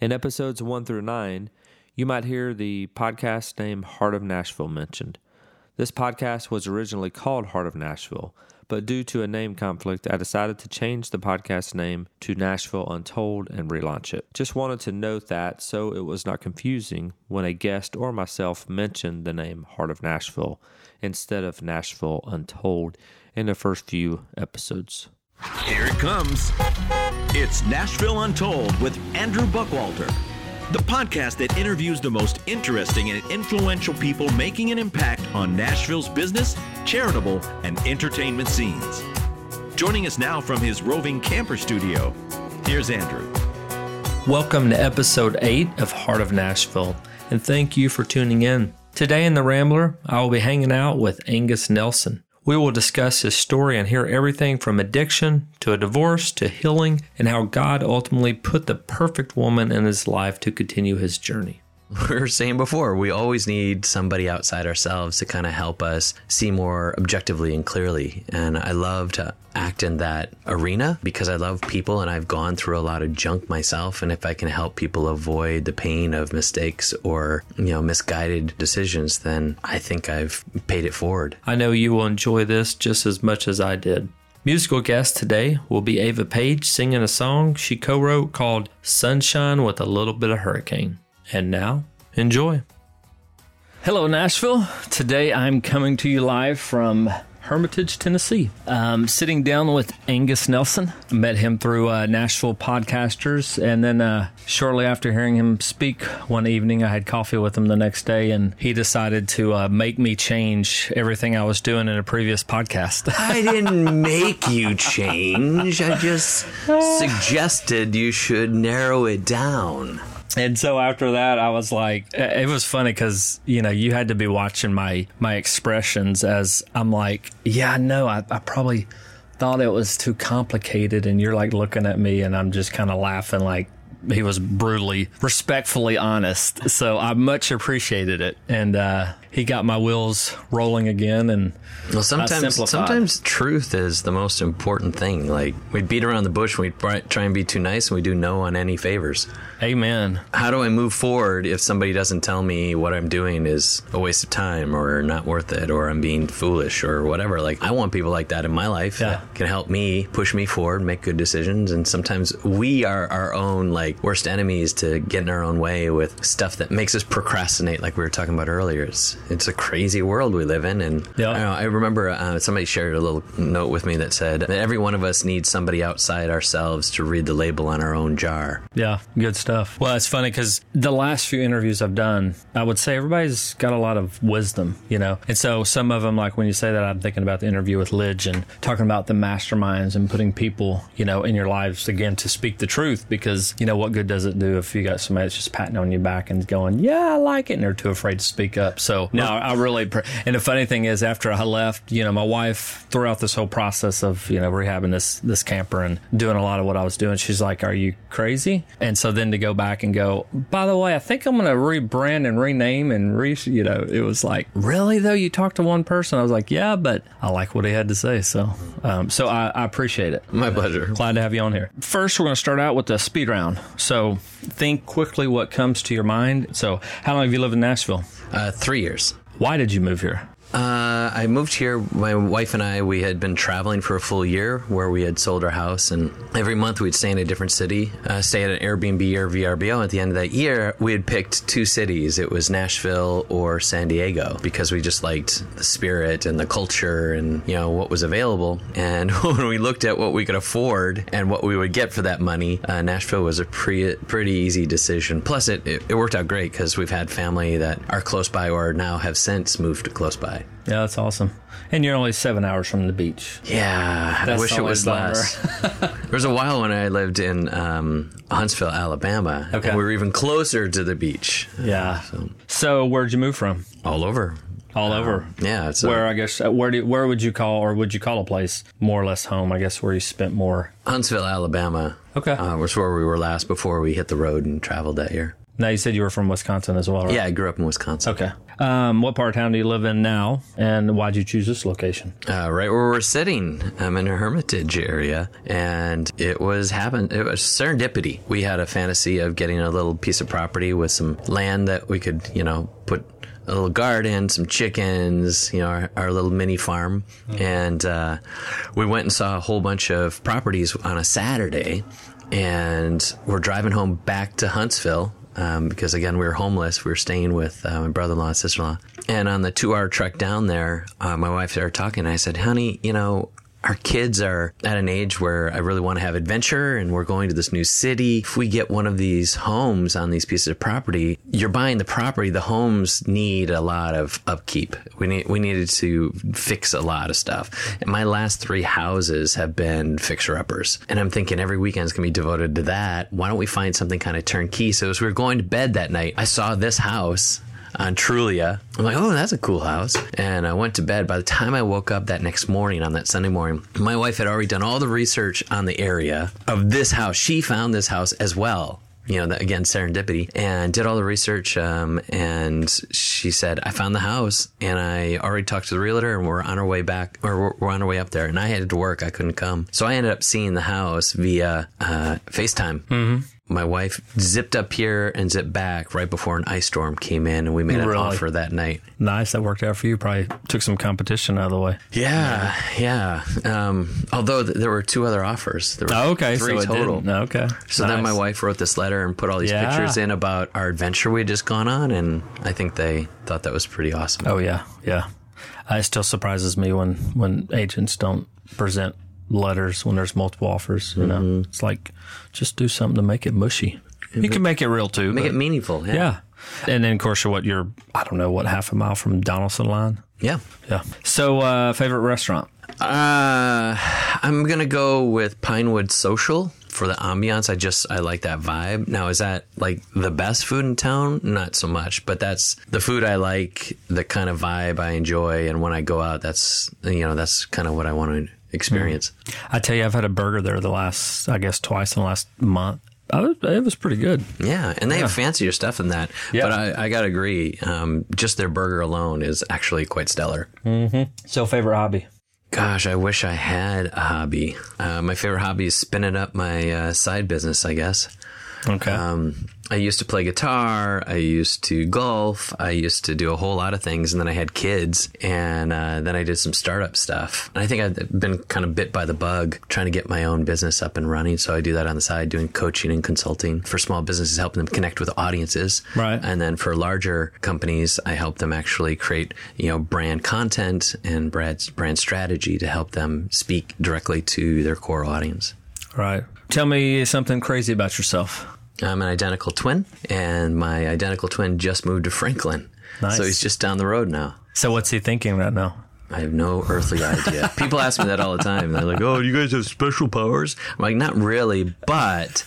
In episodes 1 through 9, you might hear the podcast name Heart of Nashville mentioned. This podcast was originally called Heart of Nashville, but due to a name conflict, I decided to change the podcast name to Nashville Untold and relaunch it. Just wanted to note that so it was not confusing when a guest or myself mentioned the name Heart of Nashville instead of Nashville Untold in the first few episodes. Here it comes. It's Nashville Untold with Andrew Buckwalter, the podcast that interviews the most interesting and influential people making an impact on Nashville's business, charitable, and entertainment scenes. Joining us now from his roving camper studio, here's Andrew. Welcome to episode 8 of Heart of Nashville, and thank you for tuning in. Today in The Rambler, I will be hanging out with Angus Nelson. We will discuss his story and hear everything from addiction to a divorce to healing and how God ultimately put the perfect woman in his life to continue his journey. we were saying before, we always need somebody outside ourselves to kind of help us see more objectively and clearly. And I love to act in that arena because I love people and I've gone through a lot of junk myself. And if I can help people avoid the pain of mistakes or, you know, misguided decisions, then I think I've paid it forward. I know you will enjoy this just as much as I did. Musical guest today will be Ava Paige singing a song she co wrote called Sunshine with a Little Bit of Hurricane. And now, enjoy. Hello, Nashville. Today I'm coming to you live from Hermitage, Tennessee. Um, sitting down with Angus Nelson. I met him through uh, Nashville Podcasters. And then uh, shortly after hearing him speak one evening, I had coffee with him the next day, and he decided to uh, make me change everything I was doing in a previous podcast. I didn't make you change. I just suggested you should narrow it down. And so after that, I was like, it was funny because you know you had to be watching my my expressions as I'm like, yeah, no, I, I probably thought it was too complicated, and you're like looking at me, and I'm just kind of laughing like he was brutally, respectfully honest. So I much appreciated it, and uh, he got my wheels rolling again. And well, sometimes sometimes truth is the most important thing. Like we beat around the bush, we try and be too nice, and we do no on any favors. Amen. How do I move forward if somebody doesn't tell me what I'm doing is a waste of time or not worth it or I'm being foolish or whatever? Like I want people like that in my life Yeah. that can help me push me forward, make good decisions. And sometimes we are our own like worst enemies to get in our own way with stuff that makes us procrastinate, like we were talking about earlier. It's it's a crazy world we live in, and Yeah. I, know, I remember uh, somebody shared a little note with me that said that every one of us needs somebody outside ourselves to read the label on our own jar. Yeah, good stuff. Well, it's funny because the last few interviews I've done, I would say everybody's got a lot of wisdom, you know. And so some of them, like when you say that, I'm thinking about the interview with Lidge and talking about the masterminds and putting people, you know, in your lives again to speak the truth because, you know, what good does it do if you got somebody that's just patting on your back and going, yeah, I like it, and they're too afraid to speak up. So, no, I really, pr- and the funny thing is, after I left, you know, my wife, throughout this whole process of, you know, rehabbing this, this camper and doing a lot of what I was doing, she's like, are you crazy? And so then to go back and go, by the way, I think I'm going to rebrand and rename and re, you know, it was like, really though? You talked to one person? I was like, yeah, but I like what he had to say. So, um, so I, I appreciate it. My pleasure. Glad to have you on here. First, we're going to start out with the speed round. So, think quickly what comes to your mind. So, how long have you lived in Nashville? Uh, three years. Why did you move here? Uh, I moved here. My wife and I, we had been traveling for a full year where we had sold our house, and every month we'd stay in a different city, uh, stay at an Airbnb or VRBO. At the end of that year, we had picked two cities. It was Nashville or San Diego because we just liked the spirit and the culture and, you know, what was available. And when we looked at what we could afford and what we would get for that money, uh, Nashville was a pre- pretty easy decision. Plus, it, it, it worked out great because we've had family that are close by or now have since moved close by. Yeah, that's awesome. And you're only seven hours from the beach. Yeah, I wish it was less. there was a while when I lived in um, Huntsville, Alabama. Okay. and we were even closer to the beach. Yeah. So, So, where'd you move from? all over. All over. Yeah, it's a- Where I guess uh, where do where would you call or would you call a place more or less home? I guess where you spent more. Huntsville, Alabama. Okay. uh, was where we were last before we hit the road and traveled that year. Now you said you were from Wisconsin as well, right? Yeah, I grew up in Wisconsin. Okay. Um, what part of town do you live in now, and why'd you choose this location? Uh, right where we're sitting, I'm in a Hermitage area, and it was happen. It was serendipity. We had a fantasy of getting a little piece of property with some land that we could, you know, put a little garden, some chickens, you know, our, our little mini farm, and uh, we went and saw a whole bunch of properties on a Saturday, and we're driving home back to Huntsville um, because again we were homeless. We were staying with uh, my brother-in-law and sister-in-law, and on the two-hour trek down there, uh, my wife started talking. And I said, "Honey, you know." Our kids are at an age where I really want to have adventure and we're going to this new city. If we get one of these homes on these pieces of property, you're buying the property. The homes need a lot of upkeep. We need, we needed to fix a lot of stuff. And my last three houses have been fixer uppers. And I'm thinking every weekend's going to be devoted to that. Why don't we find something kind of turnkey? So as we were going to bed that night, I saw this house on Trulia. I'm like, oh, that's a cool house. And I went to bed. By the time I woke up that next morning, on that Sunday morning, my wife had already done all the research on the area of this house. She found this house as well. You know, again, serendipity, and did all the research. Um, and she said, I found the house, and I already talked to the realtor, and we're on our way back, or we're, on our way up there. And I had to work, I couldn't come. So I ended up seeing the house via uh, FaceTime. Mm-hmm my wife zipped up here and zipped back right before an ice storm came in, and we made an Really? offer that night. Nice, that worked out for you. Probably took some competition out of the way. Yeah, yeah. Um, although th- there were two other offers. There were Oh, okay, three so total. Okay, So then my wife wrote this letter and put all these Yeah. pictures in about our adventure we had just gone on, and I think they thought that was pretty awesome. Oh yeah, yeah. Uh, it still surprises me when when agents don't present letters when there's multiple offers. You know, Mm-hmm. it's like just do something to make it mushy. You can make it real too. Make but- it meaningful. Yeah. yeah. And then of course what you're I don't know what half a mile from Donelson line. Yeah. Yeah. So uh, favorite restaurant. Uh, I'm gonna go with Pinewood Social for the ambiance. I just I like that vibe. Now, is that like the best food in town? Not so much, but that's the food I like, the kind of vibe I enjoy, and when I go out, that's you know that's kind of what I want to experience. I tell you, I've had a burger there the last I guess twice in the last month. I was, it was pretty good. Yeah, and they have fancier stuff than that. Yeah. But I, I gotta agree, um, just their burger alone is actually quite stellar. So favorite hobby. Gosh, I wish I had a hobby. Uh, my favorite hobby is spinning up my uh, side business, I guess. Okay. Um, I used to play guitar. I used to golf. I used to do a whole lot of things, and then I had kids, and uh, then I did some startup stuff. And I think I've been kind of bit by the bug, trying to get my own business up and running. So I do that on the side, doing coaching and consulting for small businesses, helping them connect with audiences. Right. And then for larger companies, I help them actually create, you know, brand content and brand brand strategy to help them speak directly to their core audience. right. Tell me something crazy about yourself. I'm an identical twin, and my identical twin just moved to Franklin. Nice. So he's just down the road now. So what's he thinking right now? I have no earthly idea. People ask me that all the time. They're like, "Oh, you guys have special powers?" I'm like, "Not really." But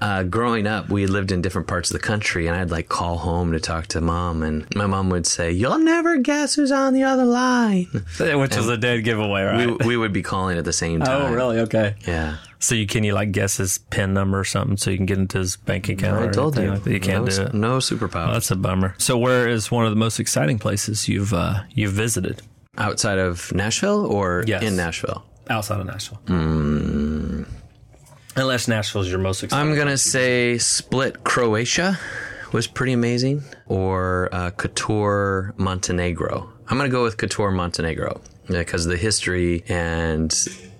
uh, growing up, we lived in different parts of the country, and I'd like call home to talk to mom, and my mom would say, "You'll never guess who's on the other line." Which is a dead giveaway, right? We, we would be calling at the same time. oh, really? Okay. Yeah. So you can you like guess his pin number or something so you can get into his bank account? I told you. like you can't no, do it. No superpower. That's a bummer. So where is one of the most exciting places you've uh, you've visited Outside of Nashville or Yes. in Nashville? outside of Nashville? Unless Nashville's your most exciting. I'm gonna say Split Croatia was pretty amazing, or uh, Kotor Montenegro. I'm gonna go with Kotor Montenegro because the history and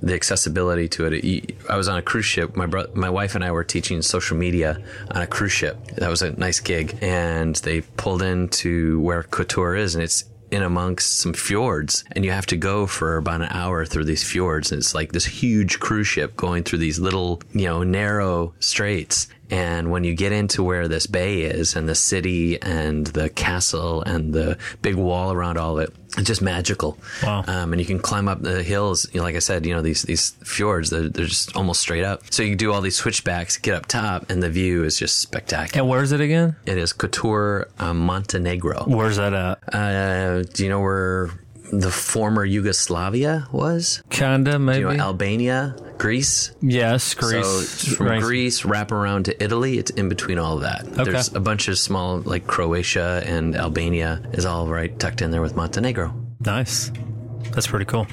the accessibility to it. I was on a cruise ship. My bro- my wife and I were teaching social media on a cruise ship. That was a nice gig, and they pulled into where Kotor is, and it's in amongst some fjords and you have to go for about an hour through these fjords and it's like this huge cruise ship going through these little you know narrow straits and when you get into where this bay is and the city and the castle and the big wall around all of it it's just magical Wow. um, and you can climb up the hills you know, like i said you know these these fjords they're, they're just almost straight up so you can do all these switchbacks get up top and the view is just spectacular and where's it again? it is Kotor um, montenegro Where's that at? uh, do you know where the former Yugoslavia was. Kinda, maybe. You know, Albania, Greece. yes, Greece. it's from ranks- Greece, wrap around to Italy. It's in between all of that. Okay. There's a bunch of small, like Croatia and Albania is all right tucked in there with Montenegro. Nice. That's pretty cool.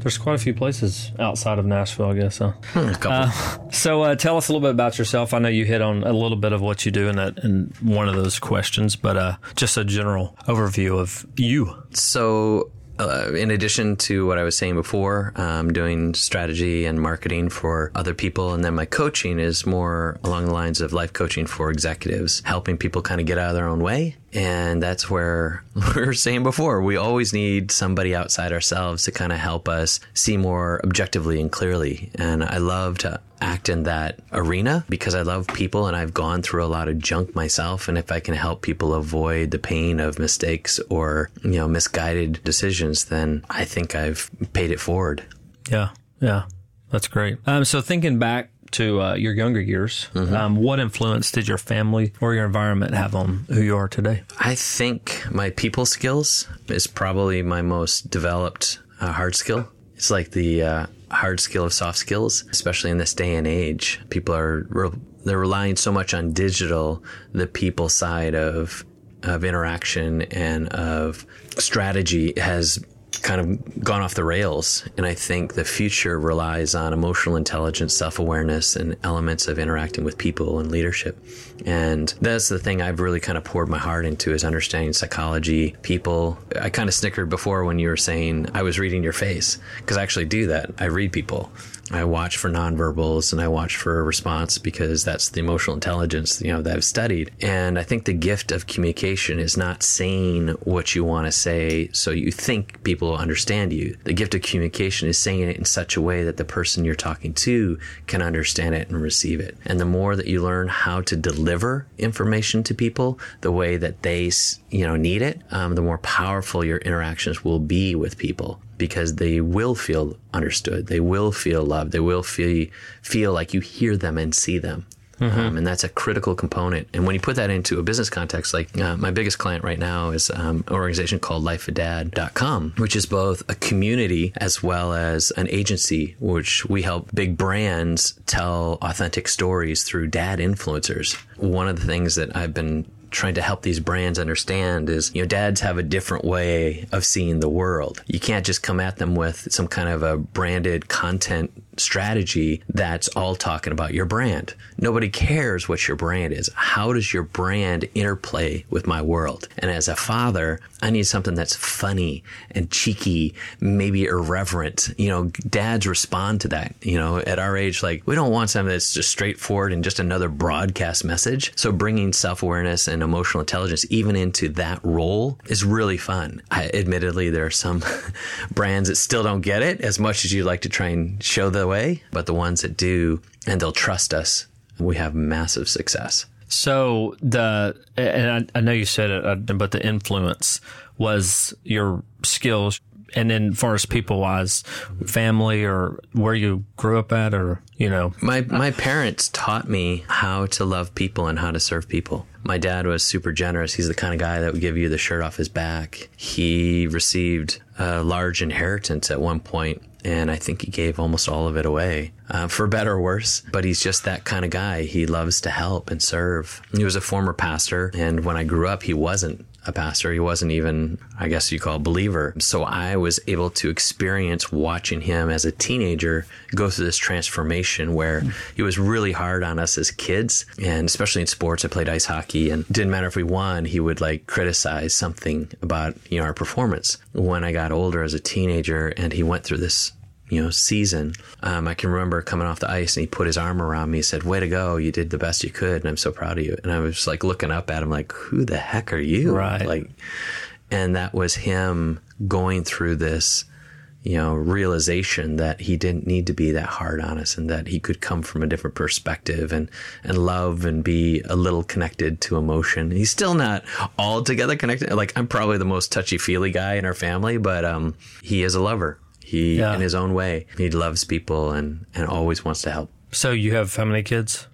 There's quite a few places outside of Nashville, I guess. Huh? A couple. So, uh, tell us a little bit about yourself. I know you hit on a little bit of what you do in that in one of those questions, but uh, just a general overview of you. So, uh, in addition to what I was saying before, I'm doing strategy and marketing for other people. And then my coaching is more along the lines of life coaching for executives, helping people kind of get out of their own way. And that's where we were saying before, we always need somebody outside ourselves to kind of help us see more objectively and clearly. And I love to act in that arena because I love people and I've gone through a lot of junk myself. And if I can help people avoid the pain of mistakes or, you know, misguided decisions, then I think I've paid it forward. Yeah, yeah, that's great. Um, so, thinking back to uh, your younger years, um, what influence did your family or your environment have on who you are today? I think my people skills is probably my most developed uh, hard skill. It's like the uh, hard skill of soft skills, especially in this day and age. People are re- they're relying so much on digital, the people side of of interaction and of strategy has kind of gone off the rails. And I think the future relies on emotional intelligence, self awareness, and elements of interacting with people and leadership. And that's the thing I've really kind of poured my heart into is understanding psychology, people. I kind of snickered before when you were saying I was reading your face because I actually do that. I read people. I watch for nonverbals and I watch for a response because that's the emotional intelligence, you know, that I've studied. And I think the gift of communication is not saying what you want to say so you think people understand you. The gift of communication is saying it in such a way that the person you're talking to can understand it and receive it. And the more that you learn how to deliver information to people the way that they, you know, need it, um, the more powerful your interactions will be with people because they will feel understood. They will feel loved. They will feel feel like you hear them and see them. Um, and that's a critical component. And when you put that into a business context, like uh, my biggest client right now is um, an organization called lifeofdad.com, which is both a community as well as an agency, which we help big brands tell authentic stories through dad influencers. One of the things that I've been trying to help these brands understand is, you know, dads have a different way of seeing the world. You can't just come at them with some kind of a branded content strategy that's all talking about your brand. Nobody cares what your brand is. How does your brand interplay with my world? And as a father, I need something that's funny and cheeky, maybe irreverent. You know, dads respond to that. You know, at our age, like we don't want something that's just straightforward and just another broadcast message. So bringing self awareness and emotional intelligence even into that role is really fun. I, admittedly, there are some brands that still don't get it as much as you'd like to try and show the way, but the ones that do and they'll trust us, we have massive success. So the and I, I know you said it, uh, but the influence was your skills, and then far as people wise, family or where you grew up at, or you know, My my parents taught me how to love people and how to serve people. My dad was super generous. He's the kind of guy that would give you the shirt off his back. He received a large inheritance at one point, and I think he gave almost all of it away, uh, for better or worse. But he's just that kind of guy. He loves to help and serve. He was a former pastor, and when I grew up, he wasn't a pastor. He wasn't even, I guess you call a believer. So I was able to experience watching him as a teenager go through this transformation where he was really hard on us as kids. And especially in sports, I played ice hockey and didn't matter if we won, he would like criticize something about, you know, our performance. When I got older as a teenager and he went through this you know, season. Um, I can remember coming off the ice and he put his arm around me. He said, "Way to go! You did the best you could, and I'm so proud of you." And I was like looking up at him, like, "Who the heck are you?" Right. Like, and that was him going through this, you know, realization that he didn't need to be that hard on us, and that he could come from a different perspective and and love and be a little connected to emotion. He's still not altogether connected. Like I'm probably the most touchy feely guy in our family, but um, he is a lover. He, Yeah. in his own way, he loves people and, and always wants to help. so you have how many kids?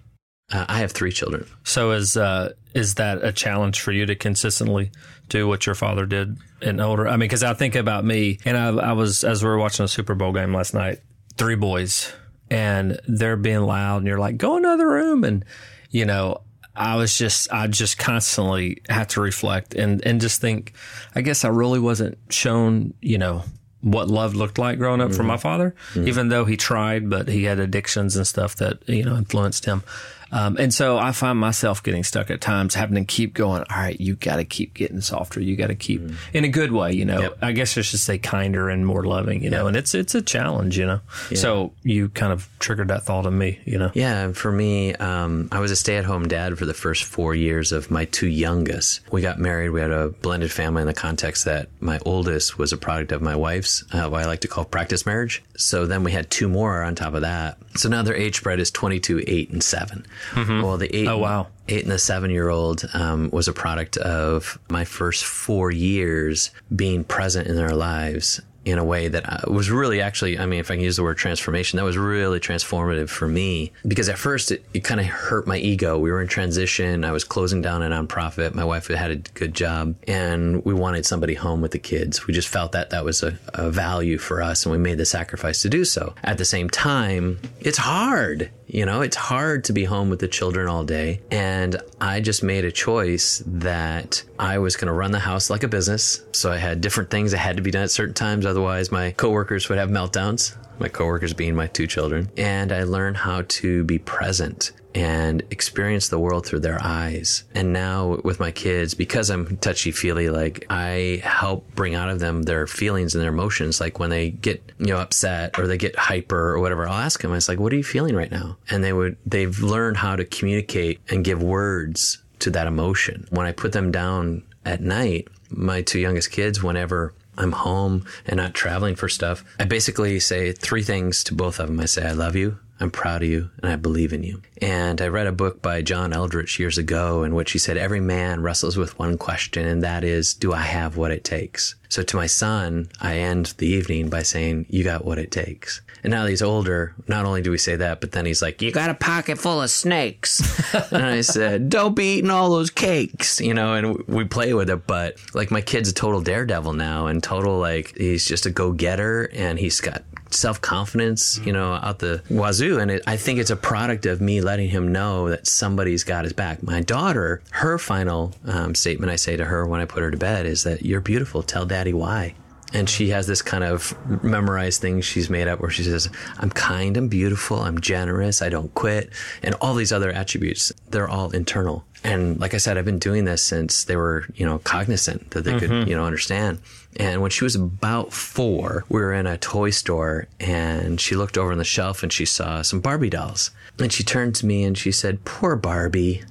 Uh, I have three children. So is uh, is that a challenge for you to consistently do what your father did in older? I mean, because I think about me, and I, I was as we were watching a Super Bowl game last night, three boys, and they're being loud, and you're like, go another room, and you know. I was just, I just constantly had to reflect and, and just think, I guess I really wasn't shown, you know, what love looked like growing up from mm-hmm. my father, mm-hmm. even though he tried, but he had addictions and stuff that, you know, influenced him. Um, and so I find myself getting stuck at times, having to keep going. All right, you got to keep getting softer. You got to keep in a good way, you know. Yep. I guess I should say kinder and more loving, you know. And it's it's a challenge, you know. So you kind of triggered that thought in me, you know. Yeah, for me, um, I was a stay-at-home dad for the first four years of my two youngest. We got married. We had a blended family in the context that my oldest was a product of my wife's, uh, what I like to call practice marriage. So then we had two more on top of that. So now their age spread is 22, 8, and 7. Well, the 8 Oh, wow. eight and the seven year old um, was a product of my first four years being present in their lives in a way that uh, was really actually, I mean, if I can use the word transformation, that was really transformative for me because at first it, it kind of hurt my ego. We were in transition. I was closing down a nonprofit. My wife had a good job and we wanted somebody home with the kids. We just felt that that was a, a value for us and we made the sacrifice to do so. At the same time, it's hard. You know, it's hard to be home with the children all day. And I just made a choice that I was going to run the house like a business. So I had different things that had to be done at certain times. Otherwise, my coworkers would have meltdowns. My coworkers being my two children. And I learned how to be present and experience the world through their eyes. And now with my kids, because I'm touchy feely, like I help bring out of them their feelings and their emotions. Like when they get, you know, upset or they get hyper or whatever, I'll ask them, it's like, what are you feeling right now? And they would, they've learned how to communicate and give words to that emotion. When I put them down at night, my two youngest kids, whenever I'm home and not traveling for stuff, I basically say three things to both of them. I say, I love you. I'm proud of you and I believe in you. And I read a book by John Eldredge years ago in which he said, every man wrestles with one question, and that is, do I have what it takes? So to my son, I end the evening by saying, you got what it takes. And now that he's older, not only do we say that, but then he's like, you got a pocket full of snakes. and I said, don't be eating all those cakes, you know, and we play with it. But like my kid's a total daredevil now and total, like, he's just a go getter and he's got self confidence, you know, out the wazoo. And it, I think it's a product of me letting him know that somebody's got his back. My daughter, her final um, statement I say to her when I put her to bed is that you're beautiful. Tell daddy why. And she has this kind of memorized thing she's made up where she says, I'm kind, I'm beautiful, I'm generous, I don't quit. And all these other attributes, they're all internal. And like I said, I've been doing this since they were, you know, cognizant that they could, you know, understand. And when she was about four, we were in a toy store and she looked over on the shelf and she saw some Barbie dolls. And she turned to me and she said, Poor Barbie.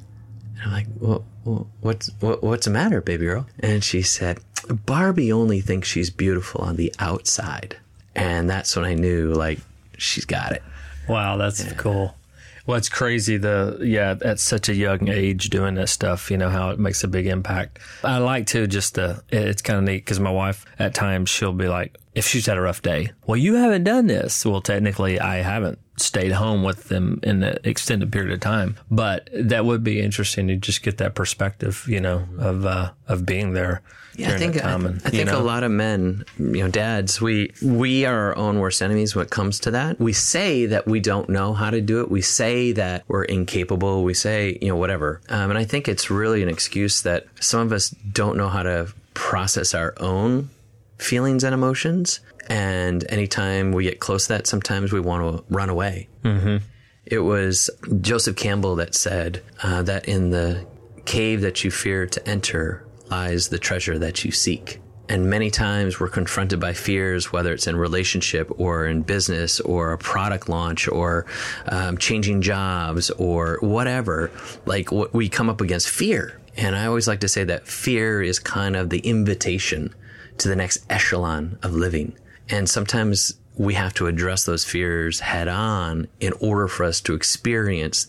And I'm like, well, well, what's what, what's the matter, baby girl? And she said, Barbie only thinks she's beautiful on the outside, and that's when I knew like she's got it. Wow, that's cool. Well, it's crazy. The yeah, at such a young age doing this stuff, you know how it makes a big impact. I like to just uh, it's kind of neat because my wife at times she'll be like, if she's had a rough day, well, you haven't done this. Well, technically, I haven't stayed home with them in an extended period of time, but that would be interesting to just get that perspective, you know, of uh, of being there. Yeah, I think I, time and, I think know, a lot of men, you know, dads, we we are our own worst enemies when it comes to that. We say that we don't know how to do it. We say that we're incapable. We say, you know, whatever. Um, and I think it's really an excuse that some of us don't know how to process our own feelings and emotions. And anytime we get close to that, sometimes we want to run away. Mm-hmm. It was Joseph Campbell that said uh, that in the cave that you fear to enter lies the treasure that you seek. And many times we're confronted by fears, whether it's in relationship or in business or a product launch or um, changing jobs or whatever. Like what we come up against fear. And I always like to say that fear is kind of the invitation to the next echelon of living. And sometimes we have to address those fears head on in order for us to experience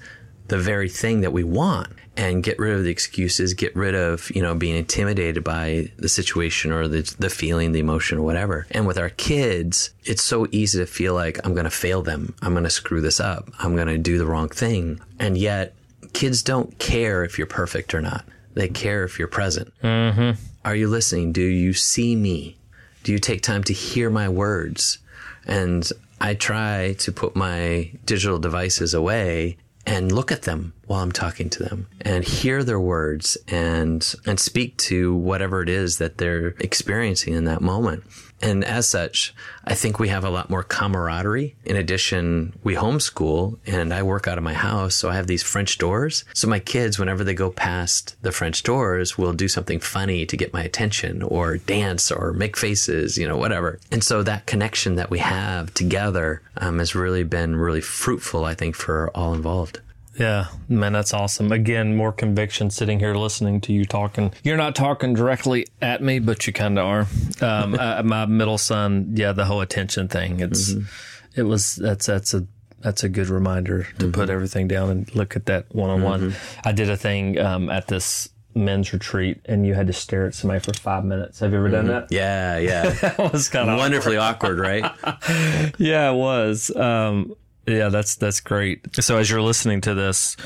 the very thing that we want and get rid of the excuses, get rid of, you know, being intimidated by the situation or the, the feeling, the emotion or whatever. And with our kids, it's so easy to feel like I'm going to fail them. I'm going to screw this up. I'm going to do the wrong thing. And yet kids don't care if you're perfect or not. They care if you're present. Mm-hmm. Are you listening? Do you see me? Do you take time to hear my words? And I try to put my digital devices away and look at them while I'm talking to them and hear their words and and speak to whatever it is that they're experiencing in that moment. And as such, I think we have a lot more camaraderie. In addition, we homeschool and I work out of my house. So I have these French doors. So my kids, whenever they go past the French doors, will do something funny to get my attention or dance or make faces, you know, whatever. And so that connection that we have together um, has really been really fruitful, I think, for all involved. Yeah, man, that's awesome. Again, more conviction sitting here listening to you talking. You're not talking directly at me, but you kind of are. Um, uh, my middle son, yeah, the whole attention thing. It's, mm-hmm. it was, that's, that's a, that's a good reminder to mm-hmm. put everything down and look at that one on one. I did a thing um, at this men's retreat and you had to stare at somebody for five minutes. Have you ever done that? Yeah, yeah. that was kind of wonderfully awkward, awkward right? yeah, it was. Um, yeah, that's that's great. So as you're listening to this,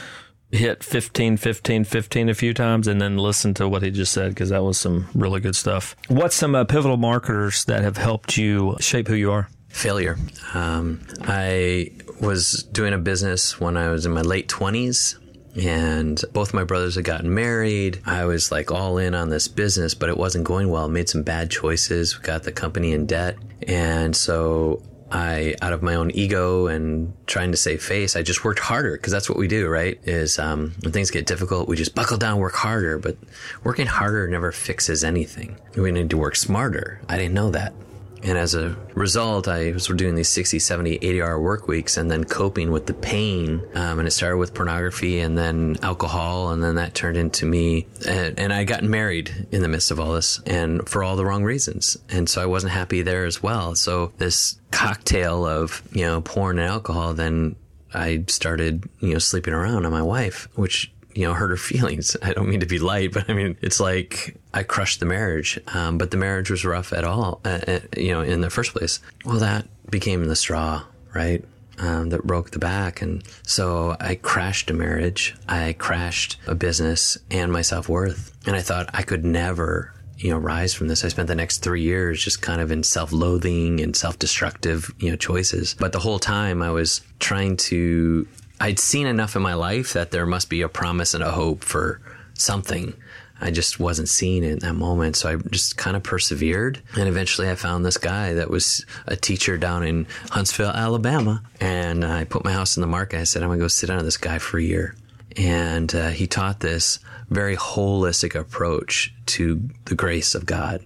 hit 15 15 15 a few times and then listen to what he just said because that was some really good stuff. What's some uh, pivotal marketers that have helped you shape who you are? Failure. Um, I was doing a business when I was in my late 20s and both my brothers had gotten married. I was like all in on this business, but it wasn't going well. I made some bad choices, got the company in debt. And so I, out of my own ego and trying to save face, I just worked harder because that's what we do, right? Is um, when things get difficult, we just buckle down, work harder. But working harder never fixes anything. We need to work smarter. I didn't know that. And as a result, I was doing these 60, 70, 80 hour work weeks and then coping with the pain. Um, and it started with pornography and then alcohol. And then that turned into me. And, and I got married in the midst of all this and for all the wrong reasons. And so I wasn't happy there as well. So this cocktail of, you know, porn and alcohol, then I started, you know, sleeping around on my wife, which you know, hurt her feelings. I don't mean to be light, but I mean, it's like I crushed the marriage. Um, but the marriage was rough at all, uh, uh, you know, in the first place. Well, that became the straw, right? Um, that broke the back. And so I crashed a marriage. I crashed a business and my self worth. And I thought I could never you know, rise from this. I spent the next three years just kind of in self-loathing and self-destructive, you know, choices. But the whole time I was trying to I'd seen enough in my life that there must be a promise and a hope for something. I just wasn't seeing it in that moment. So I just kind of persevered. And eventually I found this guy that was a teacher down in Huntsville, Alabama. And I put my house in the market. I said, I'm going to go sit under this guy for a year. And uh, he taught this very holistic approach to the grace of God.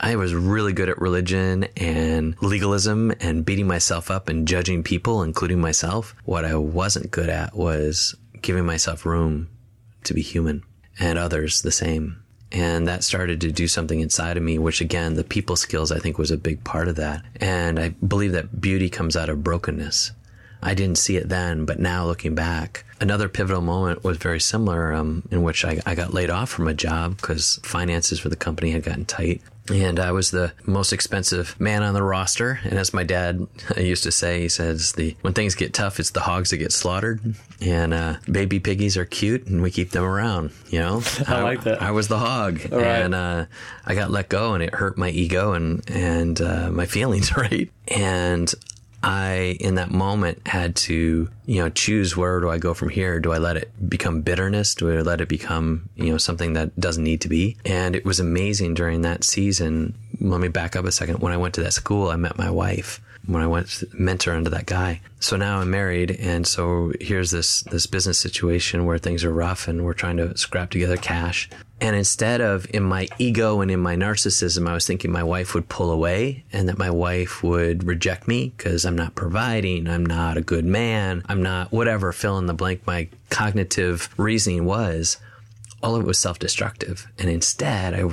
I was really good at religion and legalism and beating myself up and judging people, including myself. What I wasn't good at was giving myself room to be human and others the same. And that started to do something inside of me, which again, the people skills I think was a big part of that. And I believe that beauty comes out of brokenness. I didn't see it then, but now looking back, another pivotal moment was very similar, um, in which I, I got laid off from a job because finances for the company had gotten tight and I was the most expensive man on the roster. And as my dad used to say, he says, "the when things get tough, it's the hogs that get slaughtered, and uh, baby piggies are cute, and we keep them around." You know, I, like that. I was the hog, and uh, I got let go, and it hurt my ego and and uh, my feelings, right? And I, in that moment, had to, you know, choose where do I go from here? Do I let it become bitterness? Do I let it become, you know, something that doesn't need to be? And it was amazing during that season. Let me back up a second. When I went to that school, I met my wife when I went mentor under that guy. So now I'm married, and so here's this this business situation where things are rough, and we're trying to scrap together cash. And instead of in my ego and in my narcissism, I was thinking my wife would pull away and that my wife would reject me because I'm not providing, I'm not a good man, I'm not whatever fill in the blank my cognitive reasoning was. All of it was self destructive. And instead, I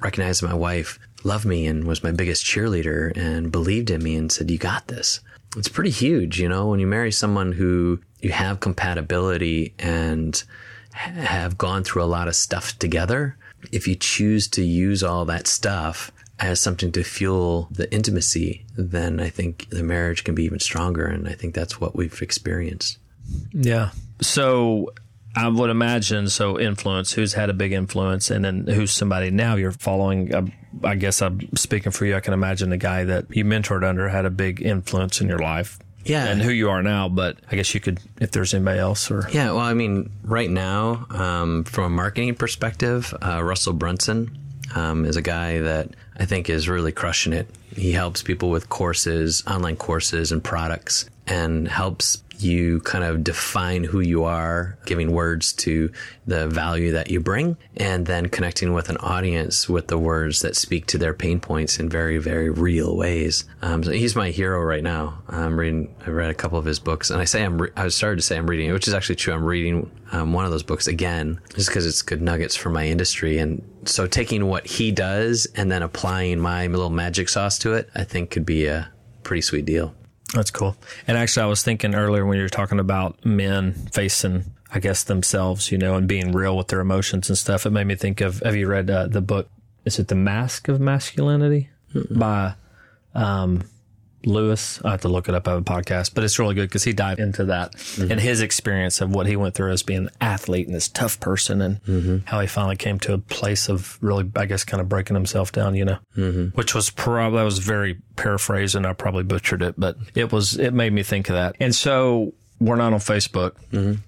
recognized my wife loved me and was my biggest cheerleader and believed in me and said, You got this. It's pretty huge, you know, when you marry someone who you have compatibility and have gone through a lot of stuff together. If you choose to use all that stuff as something to fuel the intimacy, then I think the marriage can be even stronger. And I think that's what we've experienced. Yeah. So I would imagine so. Influence. Who's had a big influence, and then who's somebody now you're following. Uh, I guess I'm speaking for you. I can imagine the guy that you mentored under had a big influence in your life. Yeah. and who you are now. But I guess you could, if there's anybody else, or Yeah, well, I mean, right now, um, from a marketing perspective, uh, Russell Brunson um, is a guy that I think is really crushing it. He helps people with courses, online courses, and products, and helps you kind of define who you are, giving words to the value that you bring, and then connecting with an audience with the words that speak to their pain points in very, very real ways. Um, so he's my hero right now. I'm reading. I read a couple of his books, and I say I'm. Re- I started to say I'm reading, which is actually true. I'm reading um, one of those books again, just because it's good nuggets for my industry, and so taking what he does and then applying my little magic sauce to it, I think could be a pretty sweet deal. That's cool. And actually, I was thinking earlier when you were talking about men facing, I guess, themselves, you know, and being real with their emotions and stuff. It made me think of Have you read uh, the book? Is it The Mask of Masculinity by um, Lewis? I have to look it up. I have a podcast, but it's really good because he dived into that and his experience of what he went through as being an athlete and this tough person and how he finally came to a place of really, I guess, kind of breaking himself down, you know, mm-hmm. which was probably, I was very paraphrasing. I probably butchered it, but it was, it made me think of that. And so we're not on Facebook.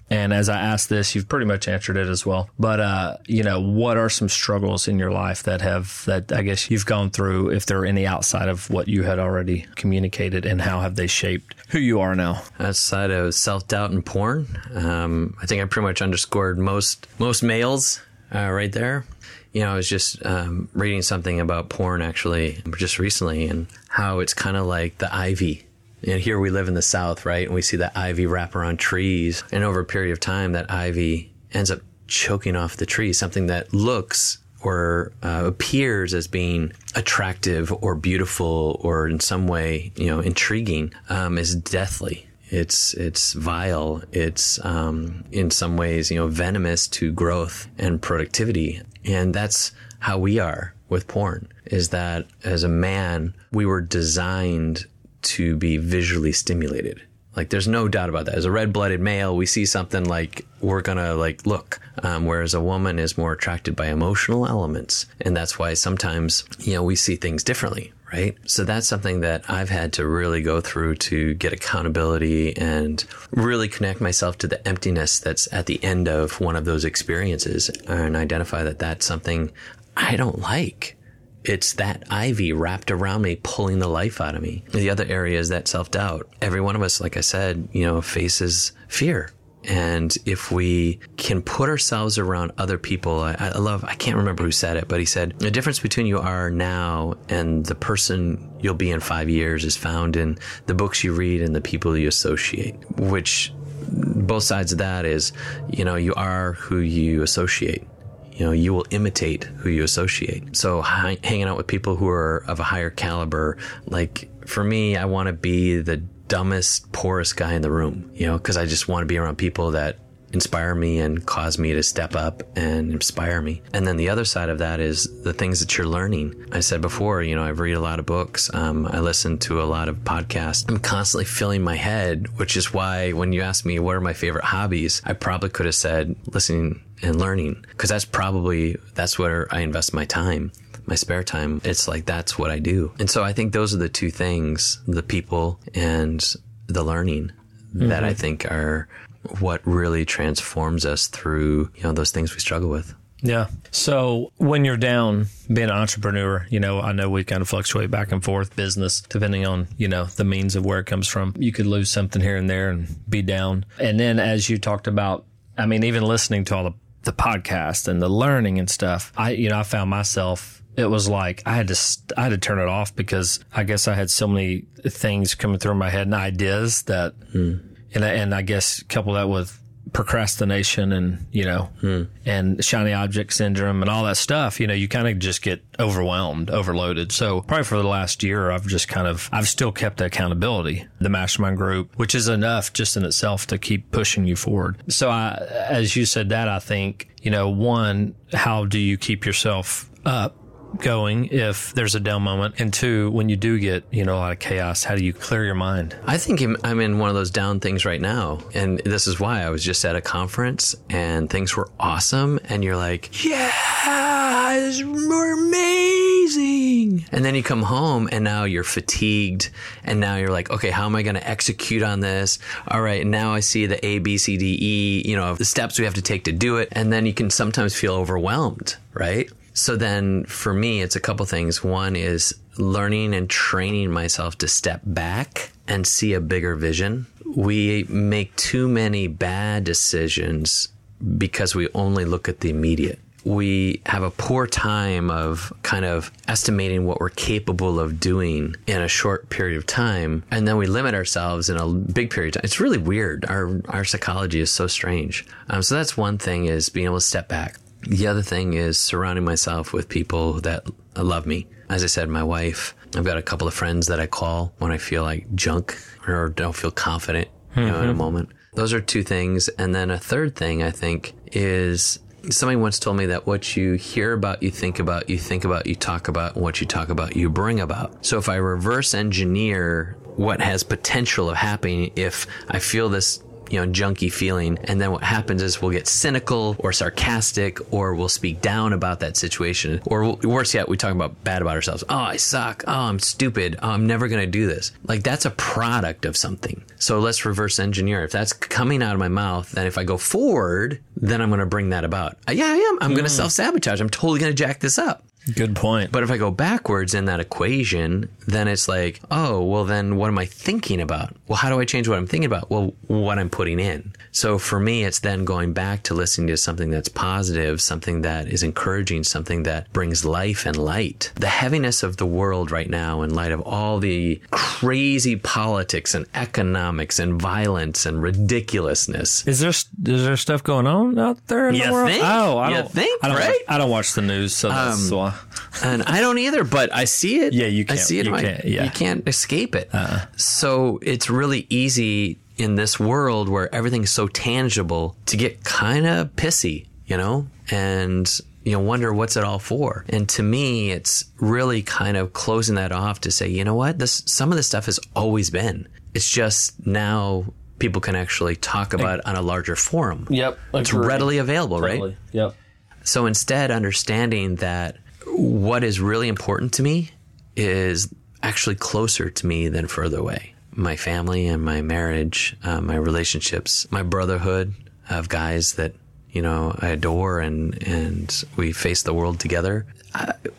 And as I asked this, you've pretty much answered it as well. But, uh, you know, what are some struggles in your life that have, that I guess you've gone through, if there are any outside of what you had already communicated, and how have they shaped who you are now? outside of self doubt and porn. Um, I think I pretty much underscored most most males uh, right there. You know, I was just um, reading something about porn actually just recently, and how it's kind of like the ivy. And here we live in the South, right? And we see that ivy wrap around trees, and over a period of time, that ivy ends up choking off the tree. Something that looks or uh, appears as being attractive or beautiful or in some way, you know, intriguing, um, is deathly. It's it's vile. It's um, in some ways, you know, venomous to growth and productivity, and that's how we are with porn. Is that as a man, we were designed to be visually stimulated. Like there's no doubt about that. As a red-blooded male, we see something like we're gonna like look. Um, whereas a woman is more attracted by emotional elements, and that's why sometimes you know we see things differently, right? So that's something that I've had to really go through to get accountability and really connect myself to the emptiness that's at the end of one of those experiences, and identify that that's something I don't like it's that ivy wrapped around me, pulling the life out of me. The other area is that self doubt. Every one of us, like I said, you know, faces fear. And if we can put ourselves around other people, I, I love, I can't remember who said it, but he said, the difference between you are now and the person you'll be in five years is found in the books you read and the people you associate, which both sides of that is, you know, you are who you associate you know you will imitate who you associate. So hi- hanging out with people who are of a higher caliber like for me i want to be the dumbest poorest guy in the room you know because i just want to be around people that inspire me and cause me to step up and inspire me. And then the other side of that is the things that you're learning. I said before you know i read a lot of books um, i listen to a lot of podcasts. I'm constantly filling my head which is why when you ask me what are my favorite hobbies i probably could have said listening and learning because that's probably that's where I invest my time my spare time it's like that's what I do and so I think those are the two things the people and the learning that I mm-hmm. think are what really transforms us through you know those things we struggle with Yeah. So when you're down being an entrepreneur, you know, I know we kind of fluctuate back and forth business depending on, you know, the means of where it comes from. You could lose something here and there and be down. And then as you talked about, I mean, even listening to all the, the podcast and the learning and stuff, I, you know, I found myself it was like I had to I had to turn it off because I guess I had so many things coming through my head and ideas that hmm. and I, and I guess couple that with procrastination and you know hmm. and shiny object syndrome and all that stuff you know you kind of just get overwhelmed overloaded. So probably for the last year i've just kind of i've still kept the accountability the mastermind group which is enough just in itself to keep pushing you forward. So i as you said that i think you know one how do you keep yourself up going if there's a down moment? And two, when you do get, you know, a lot of chaos, how do you clear your mind? I think I'm- in one of those down things right now. And this is why I was just at a conference and things were awesome. And you're like, yeah, it's amazing. And then you come home and now you're fatigued. And now you're like, okay, how am I going to execute on this? All right. Now I see the A, B, C, D, E, you know, the steps we have to take to do it. And then you can sometimes feel overwhelmed, right? So then for me, it's a couple things. One is learning and training myself to step back and see a bigger vision. We make too many bad decisions because we only look at the immediate. We have a poor time of kind of estimating what we're capable of doing in a short period of time, and then we limit ourselves in a big period of time. It's really weird. Our our psychology is so strange. Um, so that's one thing is being able to step back. The other thing is surrounding myself with people that love me. As I said, my wife. I've got a couple of friends that I call when I feel like junk or don't feel confident, you know, in a mm-hmm. moment. Those are two things. And then a third thing I think is somebody once told me that what you hear about, you think about, you think about, you talk about, and what you talk about, you bring about. So if I reverse engineer what has potential of happening, if I feel this you know, junky feeling. And then what happens is we'll get cynical or sarcastic or we'll speak down about that situation. Or worse yet, we talk about bad about ourselves. Oh, I suck. Oh, I'm stupid. Oh, I'm never going to do this. Like that's a product of something. So let's reverse engineer. If that's coming out of my mouth, then if I go forward, then I'm going to bring that about. Yeah, I am. I'm going to hmm. self sabotage. I'm totally going to jack this up. Good point. But if I go backwards in that equation, then it's like, oh, well, then what am I thinking about? Well, how do I change what I'm thinking about? Well, what I'm putting in. So for me, it's then going back to listening to something that's positive, something that is encouraging, something that brings life and light. The heaviness of the world right now, in light of all the crazy politics and economics and violence and ridiculousness. Is there is there stuff going on out there in You the world? think? Oh, I You don't think, I don't, right? Um, I don't watch the news, so that's why. and I don't either, but I see it. Yeah, you can't- see it. you I- can't- yeah. Uh-uh. You can't escape it. Uh-uh. So it's really easy in this world where everything's so tangible to get kind of pissy, you know, and you know wonder what's it all for. And to me, it's really kind of closing that off to say, you know what, this some of this stuff has always been. It's just now people can actually talk about it on a larger forum. Yep, It's readily available, right? Yep. So instead, understanding that what is really important to me is actually closer to me than further away. My family and my marriage, uh, my relationships, my brotherhood of guys that you know I adore, and and we face the world together.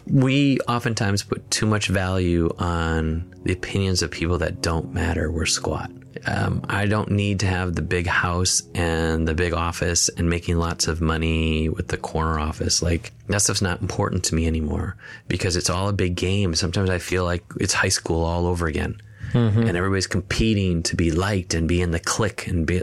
We oftentimes put too much value on the opinions of people that don't matter. We're squat. Um, I don't need to have the big house and the big office and making lots of money with the corner office. Like that stuff's not important to me anymore because it's all a big game. Sometimes I feel like it's high school all over again. And everybody's competing to be liked and be in the clique and be,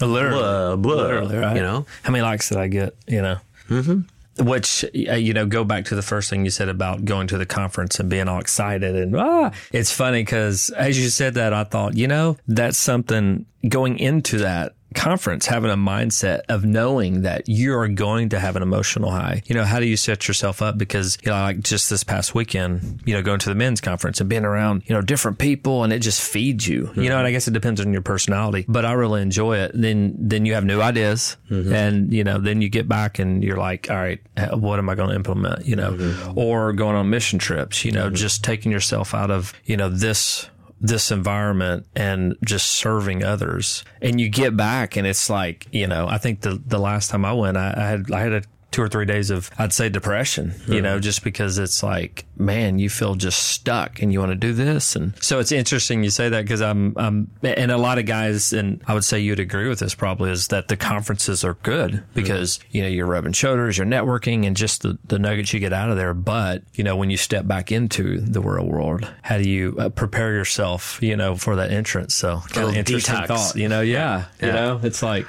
Literally, blah, blah, Literally, right? you know? How many likes did I get? You know. Mm-hmm. Which uh, you know, go back to the first thing you said about going to the conference and being all excited and ah, it's funny because as you said that, I thought, you know, that's something going into that conference, having a mindset of knowing that you're going to have an emotional high. You know, how do you set yourself up? Because, you know, like just this past weekend, you know, going to the men's conference and being around, you know, different people and it just feeds you, you know, and I mm-hmm. guess it depends on your personality, but I really enjoy it. Then, then you have new ideas mm-hmm. and, you know, then you get back and you're like, all right, what am I going to implement? You know, mm-hmm. or going on mission trips, you know, just taking yourself out of, you know, this this environment and just serving others. And you get back and it's like, you know, I think the, the last time I went, I, I had, I had a two or three days of, I'd say depression, you know, just because it's like, man, you feel just stuck and you want to do this. And so it's interesting you say that because I'm, I'm, and a lot of guys, and I would say you'd agree with this probably is that the conferences are good because, you know, you're rubbing shoulders, you're networking and just the, the nuggets you get out of there. But, you know, when you step back into the real world, how do you uh, prepare yourself, you know, for that entrance? So kind of interesting detox. thought, you know? Yeah. You know, it's like,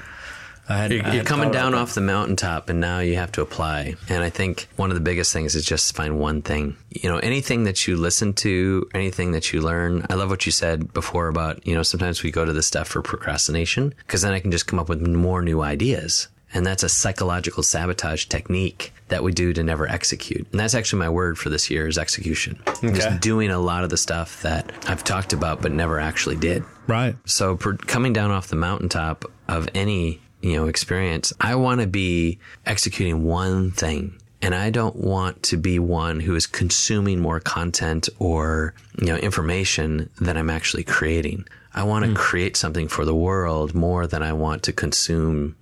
I had, You're, I you're coming down off the mountaintop, and now you have to apply. And I think one of the biggest things is just find one thing. You know, anything that you listen to, anything that you learn. I love what you said before about, you know, sometimes we go to this stuff for procrastination because then I can just come up with more new ideas. And that's a psychological sabotage technique that we do to never execute. And that's actually my word for this year is execution. Just doing a lot of the stuff that I've talked about but never actually did. Right. So per, coming down off the mountaintop of any, you know, experience, I want to be executing one thing. And I don't want to be one who is consuming more content or, you know, information than I'm actually creating. I want to hmm. create something for the world more than I want to consume.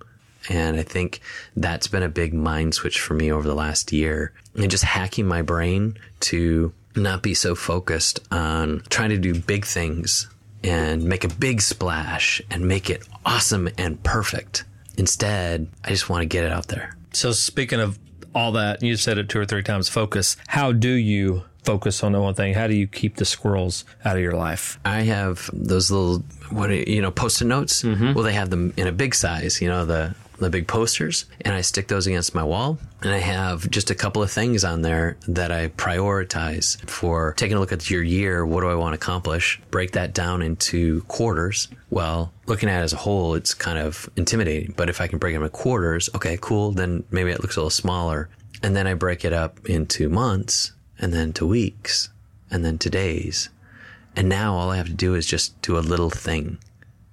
And I think that's been a big mind switch for me over the last year and just hacking my brain to not be so focused on trying to do big things and make a big splash and make it awesome and perfect. Instead, I just want to get it out there. So speaking of all that, you said it two or three times. Focus. How do you focus on the one thing? How do you keep the squirrels out of your life? I have those little what are, you know post-it notes. Mm-hmm. Well, they have them in a big size. You know the the big posters, and I stick those against my wall. And I have just a couple of things on there that I prioritize for taking a look at your year. What do I want to accomplish? Break that down into quarters. Well, looking at it as a whole, it's kind of intimidating. But if I can break it into quarters, okay, cool. Then maybe it looks a little smaller. And then I break it up into months, and then to weeks, and then to days. And now all I have to do is just do a little thing,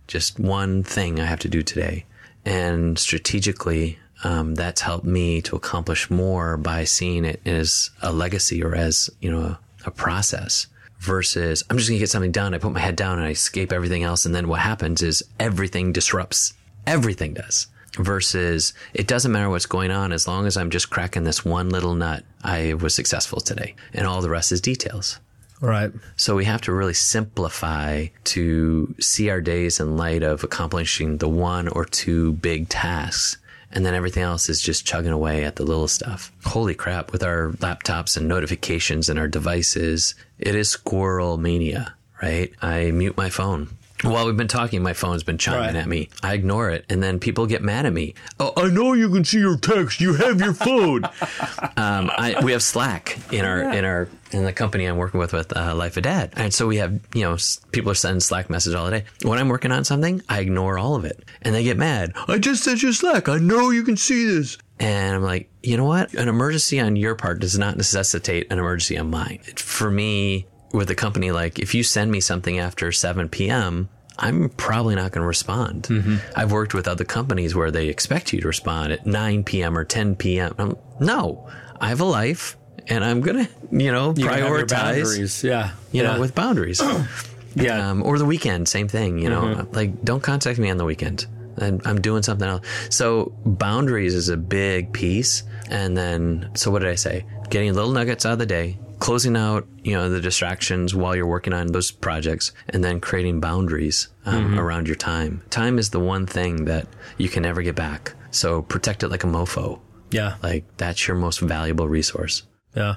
just one thing I have to do today. And strategically, um, that's helped me to accomplish more by seeing it as a legacy or as, you know, a, a process versus I'm just to get something done. I put my head down and I escape everything else. And then what happens is everything disrupts. Everything does versus it doesn't matter what's going on as long as I'm just cracking this one little nut. I was successful today and all the rest is details. Right. So we have to really simplify to see our days in light of accomplishing the one or two big tasks. And then everything else is just chugging away at the little stuff. Holy crap, with our laptops and notifications and our devices, it is squirrel mania, right? I mute my phone. While we've been talking, my phone's been chiming Right. at me. I ignore it, and then people get mad at me. Oh, I know you can see your text. You have your phone. um, I, we have Slack in our in our in the company I'm working with with uh, Life of Dad, and so we have you know people are sending Slack messages all day. When I'm working on something, I ignore all of it, and they get mad. I just sent you Slack. I know you can see this. And I'm like, you know what? An emergency on your part does not necessitate an emergency on mine. For me, with a company, like if you send me something after 7 p.m., I'm probably not going to respond. I've worked with other companies where they expect you to respond at 9 p.m. or 10 p.m. I'm, no, I have a life and I'm going to, you know, You prioritize, boundaries. Yeah. you yeah. know, with boundaries. yeah. Um, or the weekend, same thing, you know, like don't contact me on the weekend. And I'm doing something else. So boundaries is a big piece. And then, so what did I say? Getting little nuggets out of the day, closing out, you know, the distractions while you're working on those projects, and then creating boundaries um, around your time. Time is the one thing that you can never get back. So protect it like a mofo. yeah. Like that's your most valuable resource. Yeah.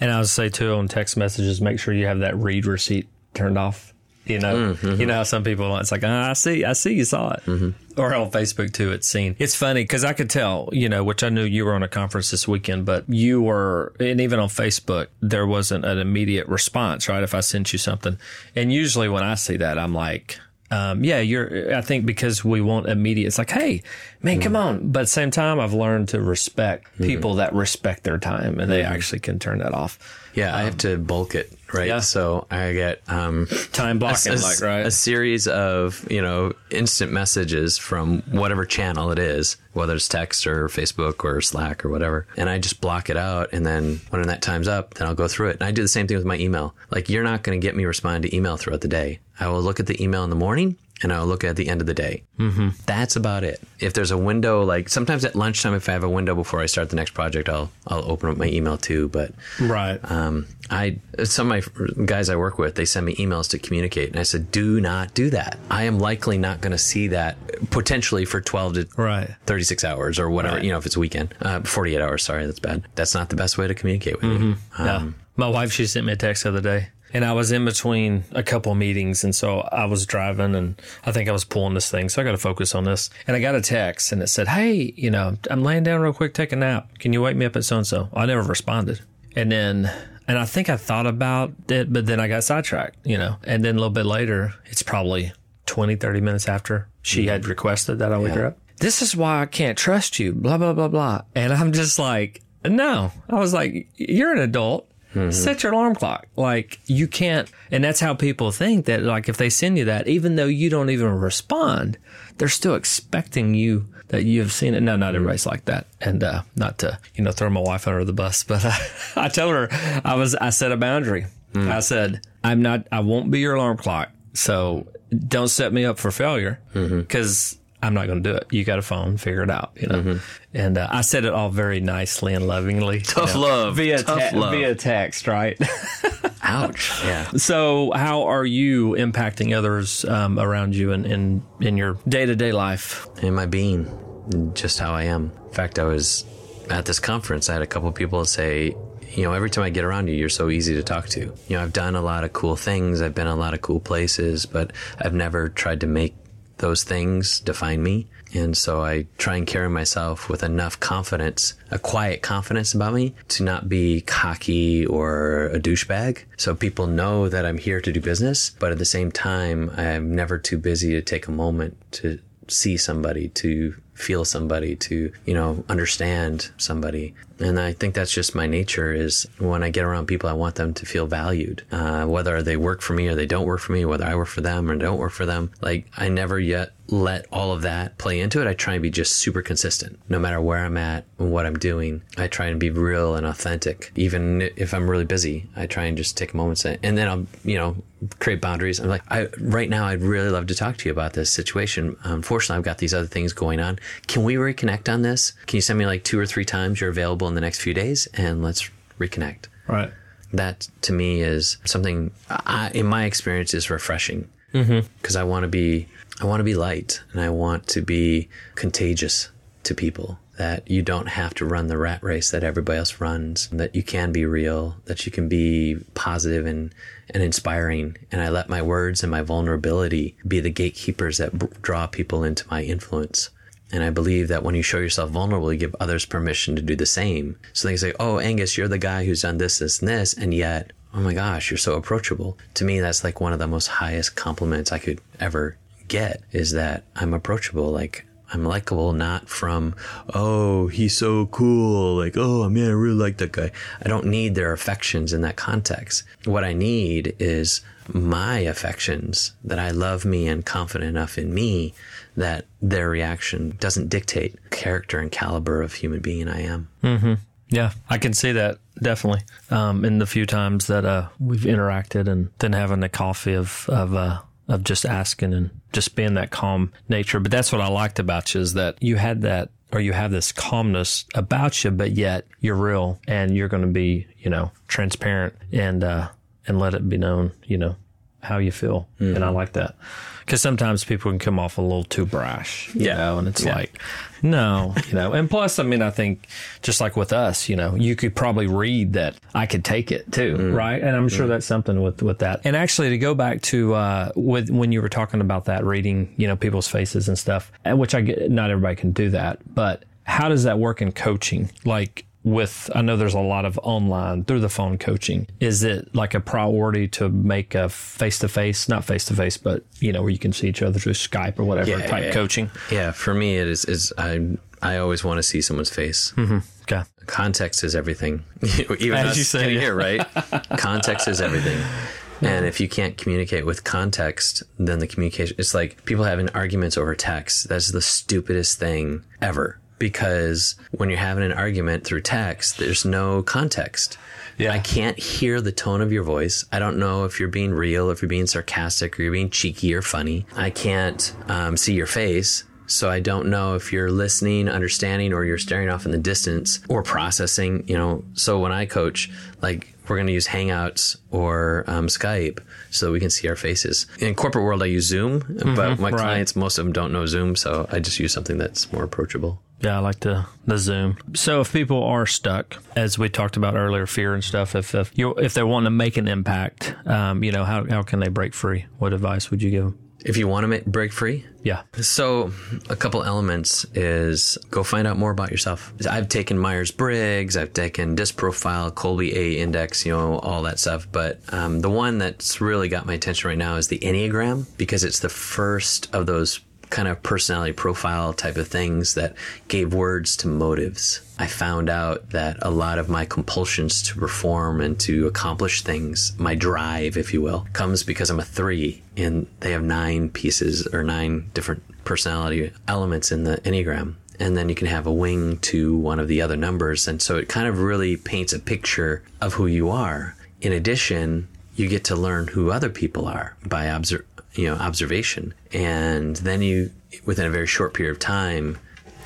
And I would say too on text messages, make sure you have that read receipt turned off. You know, you know how some people it's like, ah, I see, I see, you saw it, or on Facebook too. It's seen. It's funny because I could tell, you know, which I knew you were on a conference this weekend, but you were, and even on Facebook, there wasn't an immediate response, right? If I sent you something, and usually when I see that, I'm like, um, yeah, you're. I think because we want immediate. It's like, hey, man, come on. Mm-hmm. But at the same time, I've learned to respect mm-hmm. people that respect their time, and they mm-hmm. actually can turn that off. Yeah, I have um, to bulk it, right? yeah. So I get um, Time blocking, a, like right. a series of you know instant messages from whatever channel it is, whether it's text or Facebook or Slack or whatever, and I just block it out. And then when that time's up, then I'll go through it. And I do the same thing with my email. Like you're not going to get me responding to email throughout the day. I will look at the email in the morning. And I'll look at the end of the day. Mm-hmm. That's about it. If there's a window, like sometimes at lunchtime, if I have a window before I start the next project, I'll I'll open up my email too. But right. um, I some of my guys I work with, they send me emails to communicate, and I said, "Do not do that. I am likely not going to see that potentially for twelve to Right. thirty six hours or whatever. Right. You know, if it's a weekend, uh, forty eight hours. Sorry, that's bad. That's not the best way to communicate with you. yeah. Um, My wife, she sent me a text the other day, and I was in between a couple meetings, and so I was driving, and I think I was pulling this thing, so I got to focus on this. And I got a text, and it said, "Hey, you know, I'm laying down real quick, take a nap. Can you wake me up at so and so?" I never responded, and then. And I think I thought about it, but then I got sidetracked, you know. And then a little bit later, it's probably 20, 30 minutes after she mm-hmm. had requested that I wake her up. this is why I can't trust you, blah, blah, blah, blah. And I'm just like, no. I was like, you're an adult. Mm-hmm. Set your alarm clock. Like you can't, and that's how people think that. Like if they send you that, even though you don't even respond, they're still expecting you that you have seen it. No, not mm-hmm. everybody's like that, and uh, not to you know throw my wife under the bus, but I, I tell her I was I set a boundary. Mm. I said I'm not. I won't be your alarm clock. So don't set me up for failure mm-hmm. because I'm not going to do it. You got a phone, figure it out, you know. And uh, I said it all very nicely and lovingly. you Tough know, love. via Tough te- love. via text, right? Ouch. Yeah. so, how are you impacting others um, around you in in, in your day to day life? in my being, just how I am. In fact, I was at this conference. I had a couple of people say, you know, every time I get around you, you're so easy to talk to. You know, I've done a lot of cool things. I've been a lot of cool places, but I've never tried to make those things define me. And so I try and carry myself with enough confidence, a quiet confidence about me to not be cocky or a douchebag. So people know that I'm here to do business, but at the same time, I'm never too busy to take a moment to see somebody, to feel somebody, to, you know, understand somebody. And I think that's just my nature is when I get around people, I want them to feel valued. Uh, whether they work for me or they don't work for me, whether I work for them or don't work for them. Like I never yet let all of that play into it. I try and be just super consistent, no matter where I'm at and what I'm doing. I try and be real and authentic. Even if I'm really busy, I try and just take a moment and, and then I'll, you know, create boundaries. I'm like, I, right now, I'd really love to talk to you about this situation. Unfortunately, I've got these other things going on. Can we reconnect on this? Can you send me like two or three times you're available in the next few days and let's reconnect? Right. that to me is something I, in my experience is refreshing mm-hmm. because I want to be I want to be light and I want to be contagious to people that you don't have to run the rat race that everybody else runs that you can be real that you can be positive and and inspiring and I let my words and my vulnerability be the gatekeepers that b- draw people into my influence and I believe that when you show yourself vulnerable, you give others permission to do the same. So they say, Oh, Angus, you're the guy who's done this, this, and this. And yet, oh my gosh, you're so approachable. To me, that's like one of the most highest compliments I could ever get is that I'm approachable. Like, I'm likable, not from, oh, he's so cool. Like, oh, man, I really like that guy. I don't need their affections in that context. What I need is my affections that I love me and confident enough in me that their reaction doesn't dictate character and caliber of human being I am. Yeah, I can see that definitely. Um, in the few times that uh, we've interacted, and then having a coffee of of uh, of just asking and just being that calm nature. But that's what I liked about you is that you had that, or you have this calmness about you, but yet you're real and you're going to be, you know, transparent and uh, and let it be known, you know, how you feel. And I mm-hmm. like that because sometimes people can come off a little too brash, you Yeah. know, and it's Yeah. like, no, you know, and plus, I mean, I think just like with us, you know, you could probably read that I could take it too, mm-hmm. right? And I'm sure mm-hmm. that's something with with that. And actually, to go back to uh, with when you were talking about that reading, you know, people's faces and stuff, which I get, not everybody can do that, but how does that work in coaching? Like with I know there's a lot of online through the phone coaching. Is it like a priority to make a face to face, not face to face, but you know where you can see each other through Skype or whatever Yeah, type yeah. coaching? Yeah, for me, it is, is I, I always want to see someone's face. Mm-hmm. Okay. Context is everything. Even As you say, here, right? Context is everything. And if you can't communicate with context, then the communication, it's like people having arguments over text. That's the stupidest thing ever. Because when you're having an argument through text, there's no context. Yeah. I can't hear the tone of your voice. I don't know if you're being real, if you're being sarcastic, or you're being cheeky or funny. I can't um, see your face. So I don't know if you're listening, understanding, or you're staring off in the distance or processing, you know. So when I coach, like we're going to use Hangouts or um, Skype so that we can see our faces. In corporate world, I use Zoom, but my right. clients, most of them don't know Zoom. So I just use something that's more approachable. Yeah, I like the the Zoom. So if people are stuck, as we talked about earlier, fear and stuff, if if you if they want to make an impact, um, you know, how how can they break free? What advice would you give them? If you want to make, break free, Yeah. So, a couple elements is go find out more about yourself. I've taken Myers Briggs, I've taken Disc Profile, Kolbe A Index, you know, all that stuff. But um, the one that's really got my attention right now is the Enneagram because it's the first of those kind of personality profile type of things that gave words to motives. I found out that a lot of my compulsions to perform and to accomplish things, my drive, if you will, comes because I'm a three and they have nine pieces or nine different personality elements in the Enneagram. And then you can have a wing to one of the other numbers. And so it kind of really paints a picture of who you are. In addition, you get to learn who other people are by obser- you know, observation. And then you, within a very short period of time,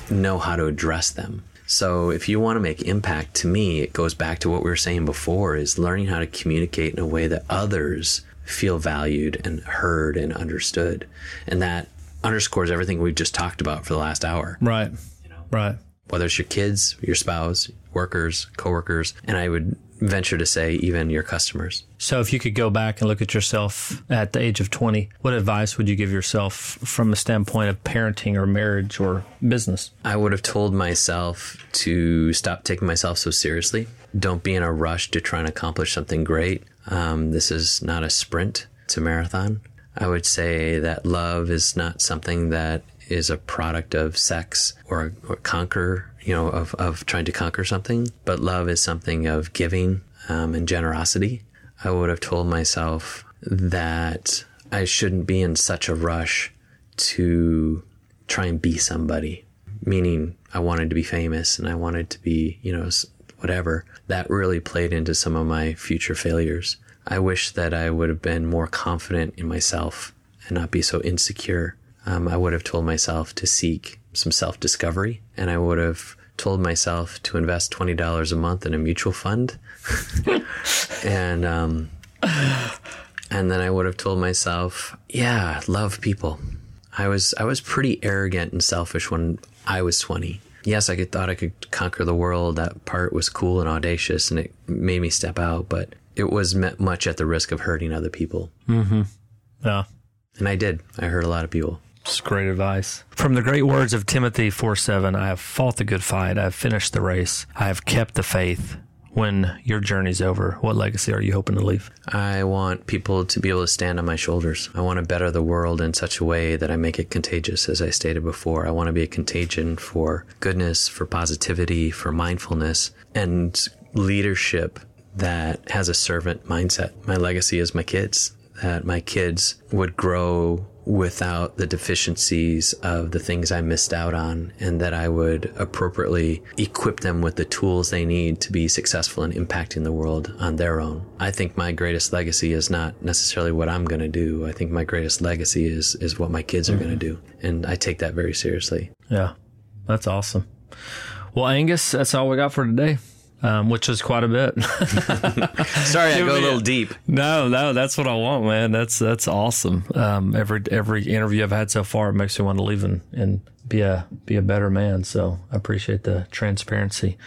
know how to address them. So if you want to make impact to me, it goes back to what we were saying before is learning how to communicate in a way that others feel valued and heard and understood. And that underscores everything we've just talked about for the last hour. Right. you know? Right. Whether it's your kids, your spouse, workers, coworkers, and I would venture to say even your customers. So, if you could go back and look at yourself at the age of 20, what advice would you give yourself from a standpoint of parenting or marriage or business? I would have told myself to stop taking myself so seriously. Don't be in a rush to try and accomplish something great. Um, this is not a sprint, it's a marathon. I would say that love is not something that is a product of sex or, or conquer, you know, of, of trying to conquer something, but love is something of giving um, and generosity. I would have told myself that I shouldn't be in such a rush to try and be somebody, meaning I wanted to be famous and I wanted to be, you know, whatever. That really played into some of my future failures. I wish that I would have been more confident in myself and not be so insecure. Um, I would have told myself to seek some self discovery and I would have told myself to invest $20 a month in a mutual fund. and, um, and then I would have told myself, yeah, love people. I was, I was pretty arrogant and selfish when I was 20. Yes, I could, thought I could conquer the world. That part was cool and audacious and it made me step out, but it was much at the risk of hurting other people. Mm-hmm. Yeah. And I did. I hurt a lot of people. It's great advice. From the great words of Timothy 4 7, I have fought the good fight. I have finished the race. I have kept the faith. When your journey's over, what legacy are you hoping to leave? I want people to be able to stand on my shoulders. I want to better the world in such a way that I make it contagious, as I stated before. I want to be a contagion for goodness, for positivity, for mindfulness, and leadership that has a servant mindset. My legacy is my kids, that my kids would grow without the deficiencies of the things I missed out on, and that I would appropriately equip them with the tools they need to be successful in impacting the world on their own. I think my greatest legacy is not necessarily what I'm going to do. I think my greatest legacy is is what my kids are mm-hmm. going to do, and I take that very seriously. Yeah, that's awesome. Well, Angus, that's all we got for today um, which is quite a bit. Sorry, I go a little deep. No, no, that's what I want, man. That's that's awesome. Um, every every interview I've had so far it makes me want to leave and, and be a be a better man. So I appreciate the transparency,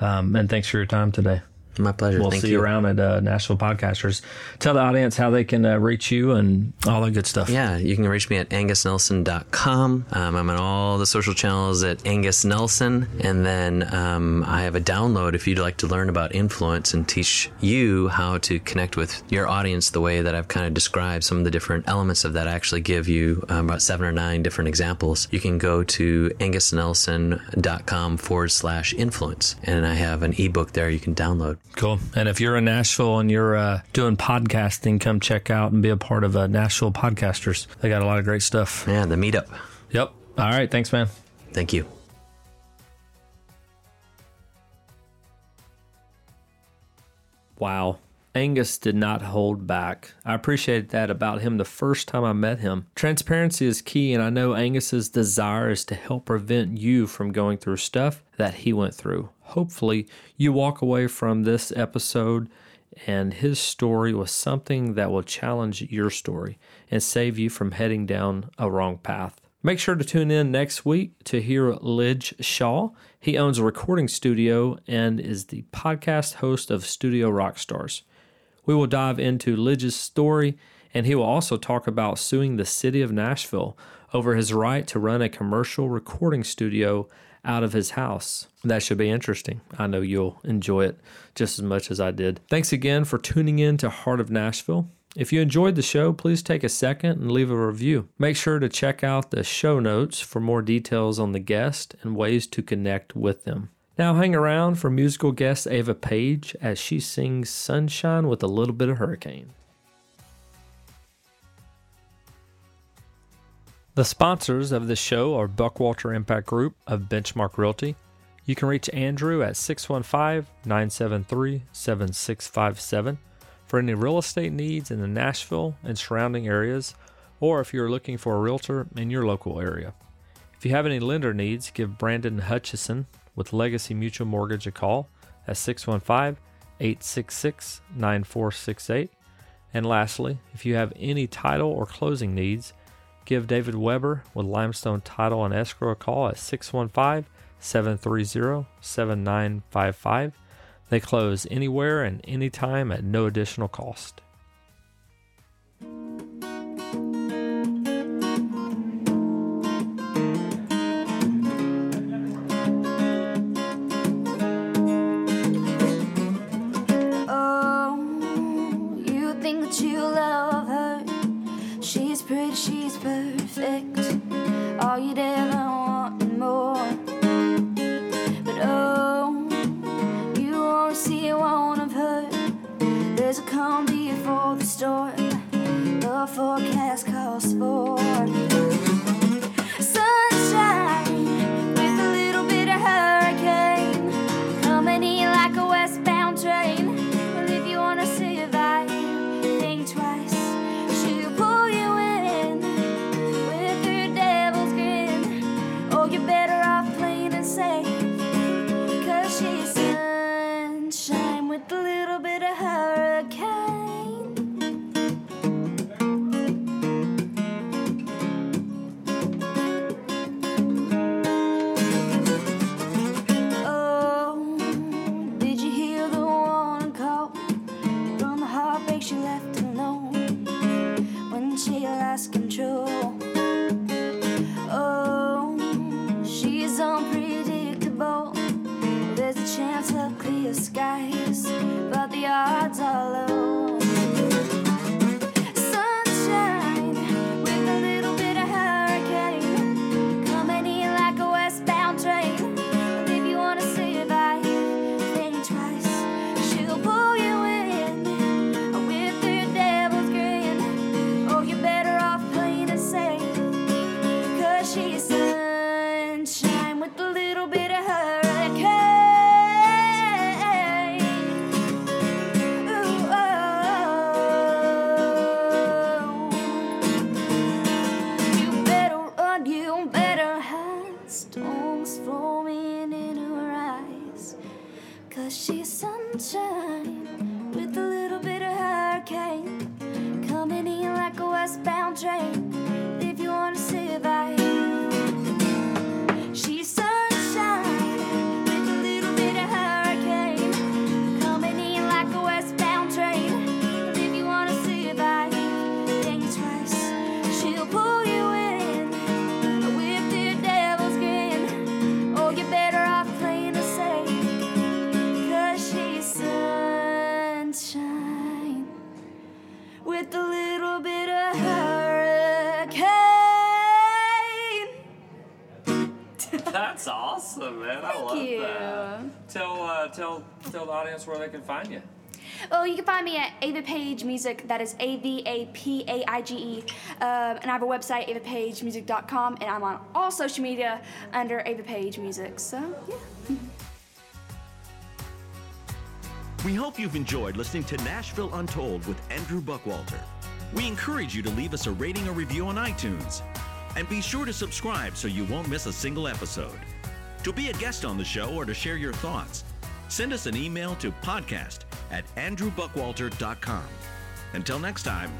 um, and thanks for your time today. My pleasure. We'll Thank see you around at uh, Nashville Podcasters. Tell the audience how they can uh, reach you and all that good stuff. Yeah, you can reach me at angusnelson.com. Um, I'm on all the social channels at Angus Nelson. And then um, I have a download if you'd like to learn about influence and teach you how to connect with your audience the way that I've kind of described some of the different elements of that. I actually give you um, about seven or nine different examples. You can go to angusnelson.com forward slash influence. And I have an ebook there you can download. Cool. And if you're in Nashville and you're uh, doing podcasting, come check out and be a part of uh, Nashville Podcasters. They got a lot of great stuff. Yeah, the meetup. Yep. All right. Thanks, man. Thank you. Wow. Angus did not hold back. I appreciated that about him the first time I met him. Transparency is key, and I know Angus's desire is to help prevent you from going through stuff that he went through. Hopefully, you walk away from this episode and his story was something that will challenge your story and save you from heading down a wrong path. Make sure to tune in next week to hear Lij Shaw. He owns a recording studio and is the podcast host of Studio Rockstars. We will dive into Lij's story, and he will also talk about suing the city of Nashville over his right to run a commercial recording studio out of his house. That should be interesting. I know you'll enjoy it just as much as I did. Thanks again for tuning in to Heart of Nashville. If you enjoyed the show, please take a second and leave a review. Make sure to check out the show notes for more details on the guest and ways to connect with them. Now, hang around for musical guest Ava Paige as she sings Sunshine with a Little Bit of Hurricane. The sponsors of this show are Buckwalter Impact Group of Benchmark Realty. You can reach Andrew at 615 973 7657 for any real estate needs in the Nashville and surrounding areas, or if you're looking for a realtor in your local area. If you have any lender needs, give Brandon Hutchison with Legacy Mutual Mortgage a call at 615 866 9468. And lastly, if you have any title or closing needs, give David Weber with Limestone Title and Escrow a call at 615 730 7955. They close anywhere and anytime at no additional cost. Pretty, she's perfect. All you'd ever want tell where they can find you. Well, you can find me at Ava Paige Music. That is A V A P A I G E. Um, and I have a website, avapaigemusic.com, and I'm on all social media under Ava Paige Music. So, yeah. We hope you've enjoyed listening to Nashville Untold with Andrew Buckwalter. We encourage you to leave us a rating or review on iTunes. And be sure to subscribe so you won't miss a single episode. To be a guest on the show or to share your thoughts, send us an email to podcast at andrewbuckwalter.com. Until next time,